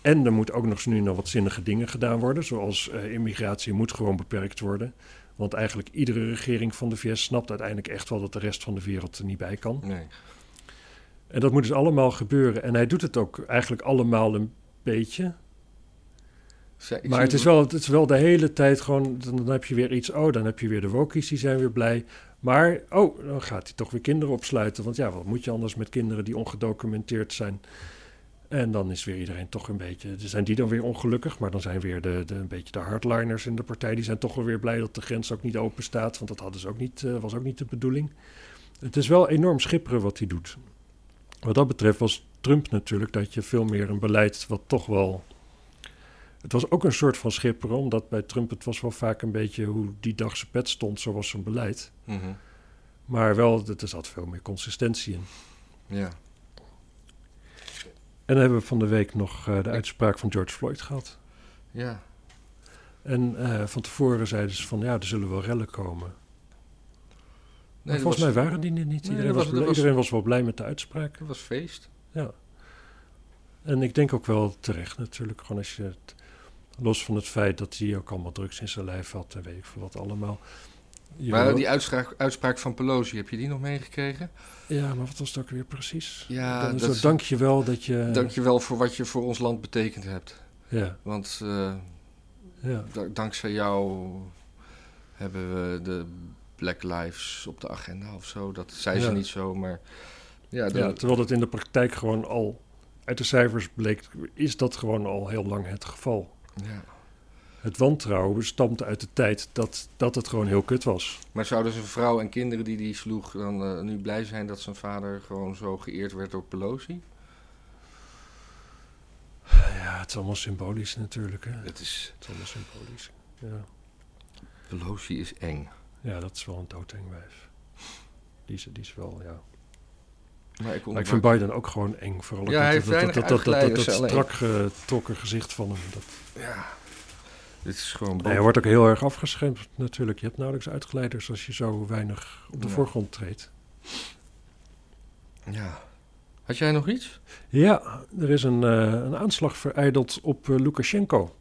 En er moet ook nog nu nog wat zinnige dingen gedaan worden. Zoals eh, immigratie moet gewoon beperkt worden. Want eigenlijk iedere regering van de VS snapt uiteindelijk echt wel dat de rest van de wereld er niet bij kan. Nee. En dat moet dus allemaal gebeuren. En hij doet het ook eigenlijk allemaal een beetje. Zij- maar het is, wel, het is wel de hele tijd gewoon... Dan, dan heb je weer iets... Oh, dan heb je weer de wokies, die zijn weer blij. Maar, oh, dan gaat hij toch weer kinderen opsluiten. Want ja, wat moet je anders met kinderen die ongedocumenteerd zijn? En dan is weer iedereen toch een beetje... Zijn die dan weer ongelukkig? Maar dan zijn weer de, de, een beetje de hardliners in de partij... die zijn toch wel weer blij dat de grens ook niet open staat. Want dat hadden ze ook niet, eh, was ook niet de bedoeling. Het is wel enorm schipperen wat hij doet. Wat dat betreft was Trump natuurlijk dat je veel meer een beleid wat toch wel... Het was ook een soort van schipperen, omdat bij Trump het was wel vaak een beetje hoe die dag zijn pet stond, zo was zijn beleid. Mhm. Maar wel, er zat veel meer consistentie in. Ja. En dan hebben we van de week nog eh, de uitspraak van George Floyd gehad. Ja. En eh, van tevoren zeiden ze van ja, er zullen wel rellen komen. Nee, volgens was- mij waren die er niet. Iedereen, was, iedereen was wel blij met de uitspraak. Dat was feest. Ja. En ik denk ook wel terecht natuurlijk. Gewoon als je het, los van het feit dat hij ook allemaal drugs in zijn lijf had en weet ik veel wat allemaal. Je Maar die uitspraak, uitspraak van Pelosi, heb je die nog meegekregen? Ja, maar wat was het ook weer precies? Ja, Dan is dat dank je wel dat je... Dank je wel voor wat je voor ons land betekend hebt. Ja, Want eh, ja. da- dankzij jou hebben we de Black Lives op de agenda of zo. Dat zei ze niet zo, maar... Ja, ja, terwijl het in de praktijk gewoon al... Uit de cijfers bleek, is dat gewoon al heel lang het geval. ja. Het wantrouwen stamt uit de tijd dat, dat het gewoon heel kut was. Maar zouden zijn vrouw en kinderen die die sloeg dan eh, nu blij zijn dat zijn vader gewoon zo geëerd werd door Pelosi? Ja, het is allemaal symbolisch natuurlijk. Hè. Het is... Het is allemaal symbolisch. Ja. Pelosi is eng. ja, dat is wel een doodeng wijf. Die is, die is wel, ja... Maar ik, Maar ik vind Biden ook gewoon eng. Vooral Ja, dat, dat, dat, dat, strak getrokken gezicht van hem. Dat, Ja, dit is gewoon... Nee, hij wordt ook heel erg afgeschermd natuurlijk. Je hebt nauwelijks uitgeleiders als je zo weinig op de Ja. voorgrond treedt. Ja. Had jij nog iets? Ja, er is een, eh, een aanslag vereideld op eh, Lukashenko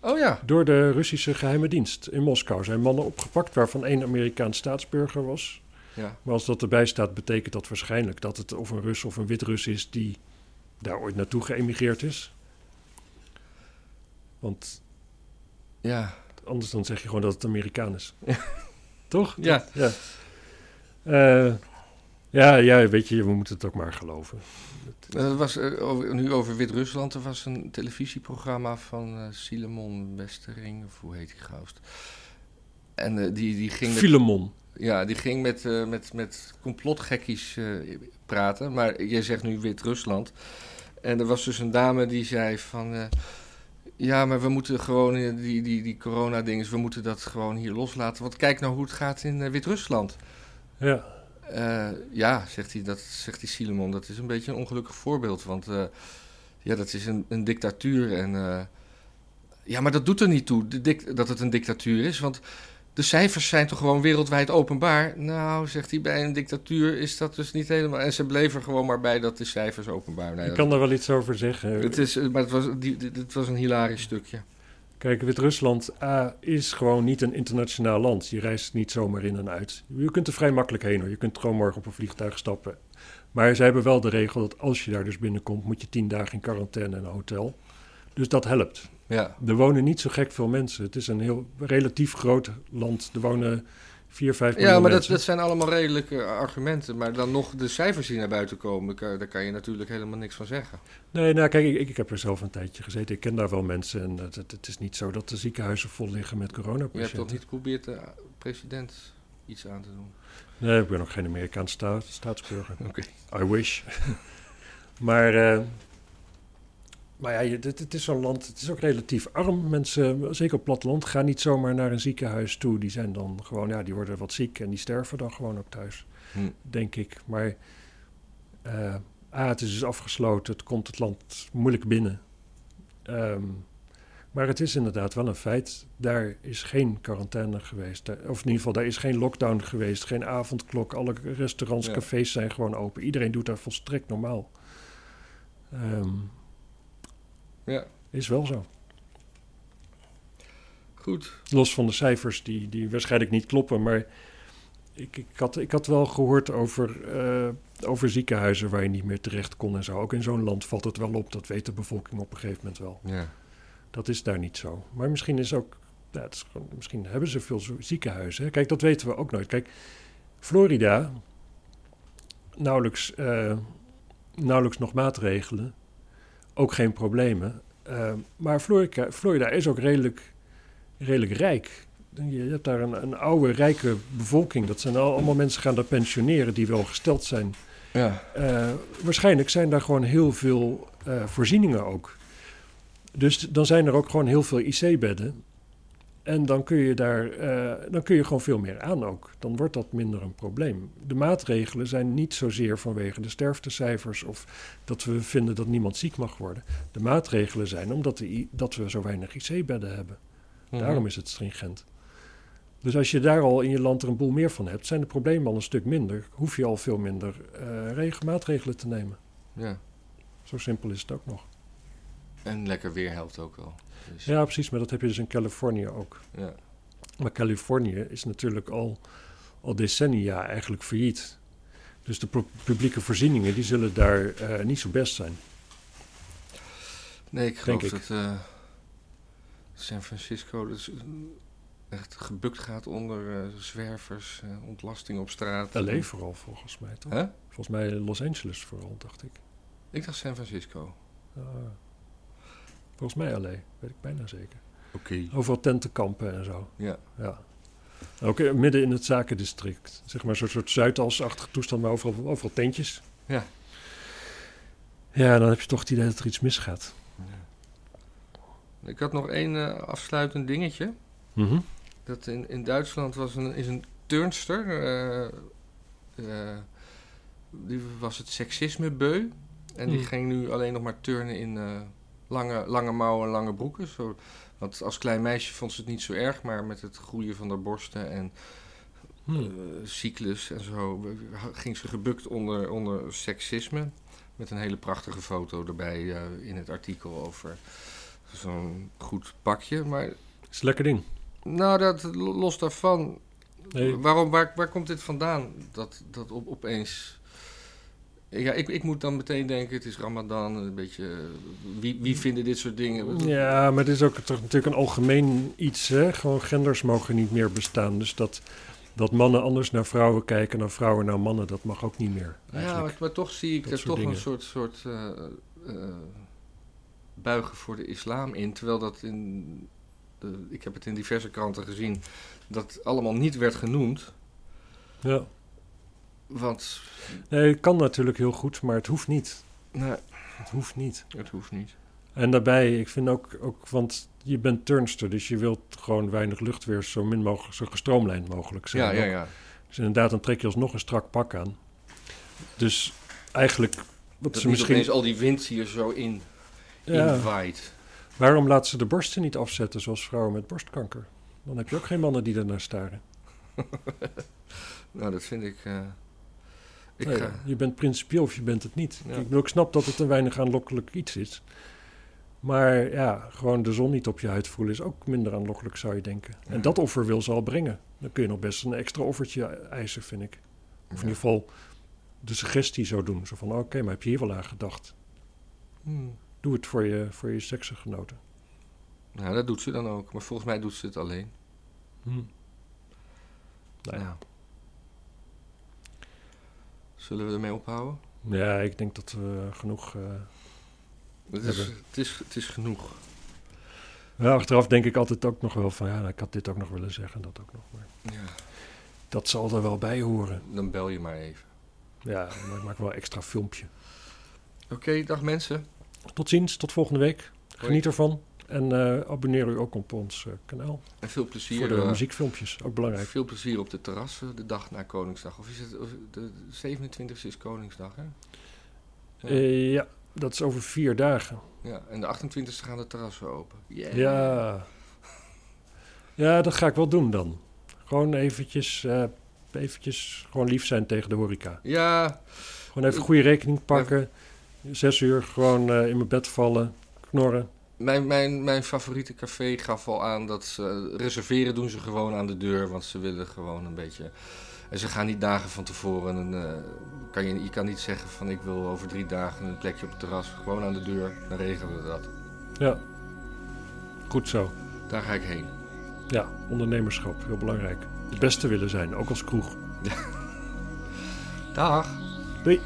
Oh ja. door de Russische geheime dienst in Moskou. Zijn mannen opgepakt, waarvan één Amerikaans staatsburger was. Ja. Maar als dat erbij staat, betekent dat waarschijnlijk dat het of een Rus of een Wit-Rus is die daar ooit naartoe geëmigreerd is. Want Ja. anders dan zeg je gewoon dat het Amerikaan is. Toch? Ja. Ja. Eh, ja, ja, weet je, we moeten het ook maar geloven. Er was, eh, over, nu over Wit-Rusland. Er was een televisieprogramma van eh Silemon Westering. Of hoe heet die gast? En eh, die, die ging met, Filemon. ja, die ging met, eh, met, met complotgekkies eh, praten. Maar je zegt nu Wit-Rusland. En er was dus een dame die zei van... Ja, maar we moeten gewoon eh, die, die, die corona-dingen, we moeten dat gewoon hier loslaten. Want kijk nou hoe het gaat in eh, Wit-Rusland. Ja, Eh, ja, zegt hij, dat zegt die Silemon, dat is een beetje een ongelukkig voorbeeld. Want ja, dat is een, een dictatuur. En, ja, maar dat doet er niet toe de dat het een dictatuur is. Want de cijfers zijn toch gewoon wereldwijd openbaar? Nou, zegt hij, bij een dictatuur is dat dus niet helemaal. En ze bleven er gewoon maar bij dat de cijfers openbaar nee, ik kan daar wel iets over zeggen. het is, maar het was, die, het was een hilarisch stukje. Kijk, Wit-Rusland A, is gewoon niet een internationaal land. Je reist niet zomaar in en uit. Je kunt er vrij makkelijk heen hoor. Je kunt gewoon morgen op een vliegtuig stappen. Maar zij hebben wel de regel dat als je daar dus binnenkomt, moet je tien dagen in quarantaine in een hotel. Dus dat helpt. Ja, Er wonen niet zo gek veel mensen. Het is een heel relatief groot land. Er wonen 4, 5 miljoen ja maar dat, dat zijn allemaal redelijke argumenten. Maar dan nog de cijfers die naar buiten komen, daar kan je natuurlijk helemaal niks van zeggen. Nee, nou kijk, ik, ik heb er zelf een tijdje gezeten. Ik ken daar wel mensen. En het, het, is niet zo dat de ziekenhuizen vol liggen met Je hebt coronapatiënten. toch niet geprobeerd de president iets aan te doen? Nee, ik ben ook geen Amerikaanse sta- staatsburger. Oké. I wish. maar, eh, maar ja, het, het is zo'n land, het is ook relatief arm. Mensen, zeker op platteland, gaan niet zomaar naar een ziekenhuis toe. Die zijn dan gewoon, ja, die worden wat ziek en die sterven dan gewoon ook thuis, Hm. denk ik. Maar A, het is dus afgesloten, het komt het land moeilijk binnen. Ehm, maar het is inderdaad wel een feit. Daar is geen quarantaine geweest. Of in ieder geval, daar is geen lockdown geweest. Geen avondklok. Alle restaurants, Ja. cafés zijn gewoon open. Iedereen doet daar volstrekt normaal. Ehm, Ja, is wel zo. goed. Los van de cijfers die, die waarschijnlijk niet kloppen. Maar ik, ik, had, ik had wel gehoord over, eh, over ziekenhuizen waar je niet meer terecht kon en zo. Ook in zo'n land valt het wel op. Dat weet de bevolking op een gegeven moment wel. Ja. Dat is daar niet zo. Maar misschien is ook. Het is gewoon, misschien hebben ze veel ziekenhuizen. hè. Kijk, dat weten we ook nooit. Kijk, Florida, nauwelijks, eh, nauwelijks nog maatregelen. Ook geen problemen. Eh, maar Florida, Florida is ook redelijk, redelijk rijk. Je hebt daar een, een oude, rijke bevolking. Dat zijn al- allemaal mensen gaan daar pensioneren die wel gesteld zijn. Ja. Eh, waarschijnlijk zijn daar gewoon heel veel eh, voorzieningen ook. Dus dan zijn er ook gewoon heel veel IC-bedden. En dan kun je daar eh, dan kun je gewoon veel meer aan ook. Dan wordt dat minder een probleem. De maatregelen zijn niet zozeer vanwege de sterftecijfers of dat we vinden dat niemand ziek mag worden. De maatregelen zijn omdat de dat we zo weinig IC-bedden hebben. Mhm. Daarom is het stringent. Dus als je daar al in je land er een boel meer van hebt, zijn de problemen al een stuk minder. Hoef je al veel minder reg- maatregelen te nemen. Ja. Zo simpel is het ook nog. En lekker weer helpt ook wel. Ja, precies, maar dat heb je dus in Californië ook. ja. Maar Californië is natuurlijk al, al decennia eigenlijk failliet. Dus de pu- publieke voorzieningen die zullen daar eh, niet zo best zijn. Nee, ik geloof ik. dat eh, San Francisco dus, eh, echt gebukt gaat onder eh, zwervers, ontlasting op straat. LA vooral volgens mij toch? Volgens mij Los Angeles vooral, dacht ik. Ik dacht San Francisco. Ah. Volgens mij LA, weet ik bijna zeker. Oké. Overal tentenkampen en zo. Ja. Ja. Ook midden in het zakendistrict. Zeg maar zo'n soort Zuidasachtige toestand, maar overal, overal tentjes. Ja. Ja, dan heb je toch het idee dat er iets misgaat. Ik had nog één eh, afsluitend dingetje. Mhm. Dat in, in Duitsland was een, is een turnster. eh, eh, die was het seksisme beu. En die Hmm. ging nu alleen nog maar turnen in lange, lange mouwen en lange broeken. Zo, want als klein meisje vond ze het niet zo erg. Maar met het groeien van haar borsten en Hm. eh, cyclus en zo ging ze gebukt onder, onder seksisme. Met een hele prachtige foto erbij eh, in het artikel over zo'n goed pakje. Maar Is een lekker ding. nou, dat, los daarvan. Nee. Waarom, waar, waar komt dit vandaan? Dat, dat op, opeens. Ja, ik, ik moet dan meteen denken: het is Ramadan. Een beetje. eh, Wie, wie vinden dit soort dingen? Ja, maar het is ook toch natuurlijk een algemeen iets. Hè? Gewoon genders mogen niet meer bestaan. Dus dat, dat mannen anders naar vrouwen kijken dan vrouwen naar mannen, dat mag ook niet meer. Ja, maar, maar toch zie ik er toch een soort, soort eh, eh, buigen voor de islam in. Terwijl dat in. De, ik heb het in diverse kranten gezien. Dat allemaal niet werd genoemd. Ja. Want. Nee, het kan natuurlijk heel goed, maar het hoeft niet. Nee, Het hoeft niet. het hoeft niet. En daarbij, ik vind ook, ook, want je bent turnster, dus je wilt gewoon weinig luchtweer zo min mogelijk, zo gestroomlijnd mogelijk zijn. Ja, ja, ja. Dus inderdaad, dan trek je alsnog een strak pak aan. Dus eigenlijk, wat Dat ze misschien... al die wind hier zo in, Ja, inwaait. waarom laten ze de borsten niet afzetten zoals vrouwen met borstkanker? Dan heb je ook geen mannen die ernaar staren. Nou, dat vind ik... eh, ik Nee, ga, Je bent principieel of je bent het niet. Ja. Ik, snap dat het een weinig aanlokkelijk iets is. Maar ja, gewoon de zon niet op je huid voelen is ook minder aanlokkelijk, zou je denken. En dat offer wil ze al brengen. Dan kun je nog best een extra offertje eisen, vind ik. Of in Ja. ieder geval de suggestie zo doen. Zo van, oké, maar heb je hier wel aan gedacht? Hmm. Doe het voor je, voor je seksgenoten. Nou, dat doet ze dan ook. Maar volgens mij doet ze het alleen. Hm. Nou ja. Zullen we ermee ophouden? ja, ik denk dat we genoeg... eh, Het is, het is, het is genoeg. Ja, achteraf denk ik altijd ook nog wel van... ja, ik had dit ook nog willen zeggen, dat ook nog. Maar Ja. dat zal er wel bij horen. Dan bel je maar even. Ja, maar ik maak wel een extra filmpje. Oké, dag mensen. Tot ziens, tot volgende week. Hoi. Geniet ervan. En eh, abonneer u ook op ons eh, kanaal. En veel plezier. voor de eh, muziekfilmpjes, ook belangrijk. Veel plezier op de terrassen de dag na Koningsdag. Of is het of de 27e is Koningsdag, hè? Ja. Ja, dat is over vier dagen. ja. En de 28e gaan de terrassen open. Yeah. Ja. Ja, dat ga ik wel doen dan. Gewoon eventjes, eventjes gewoon lief zijn tegen de horeca. Ja, Gewoon even goede rekening pakken. Zes uur gewoon in mijn bed vallen, knorren. Mijn, mijn, mijn favoriete café gaf al aan dat ze reserveren doen ze gewoon aan de deur. Want ze willen gewoon een beetje... En ze gaan niet dagen van tevoren. En, eh, kan je, je kan niet zeggen van ik wil over drie dagen een plekje op het terras. Gewoon aan de deur, dan regelen we dat. Ja, goed zo. Daar ga ik heen. Ja, ondernemerschap, heel belangrijk. Het beste willen zijn, ook als kroeg. Dag! Doei.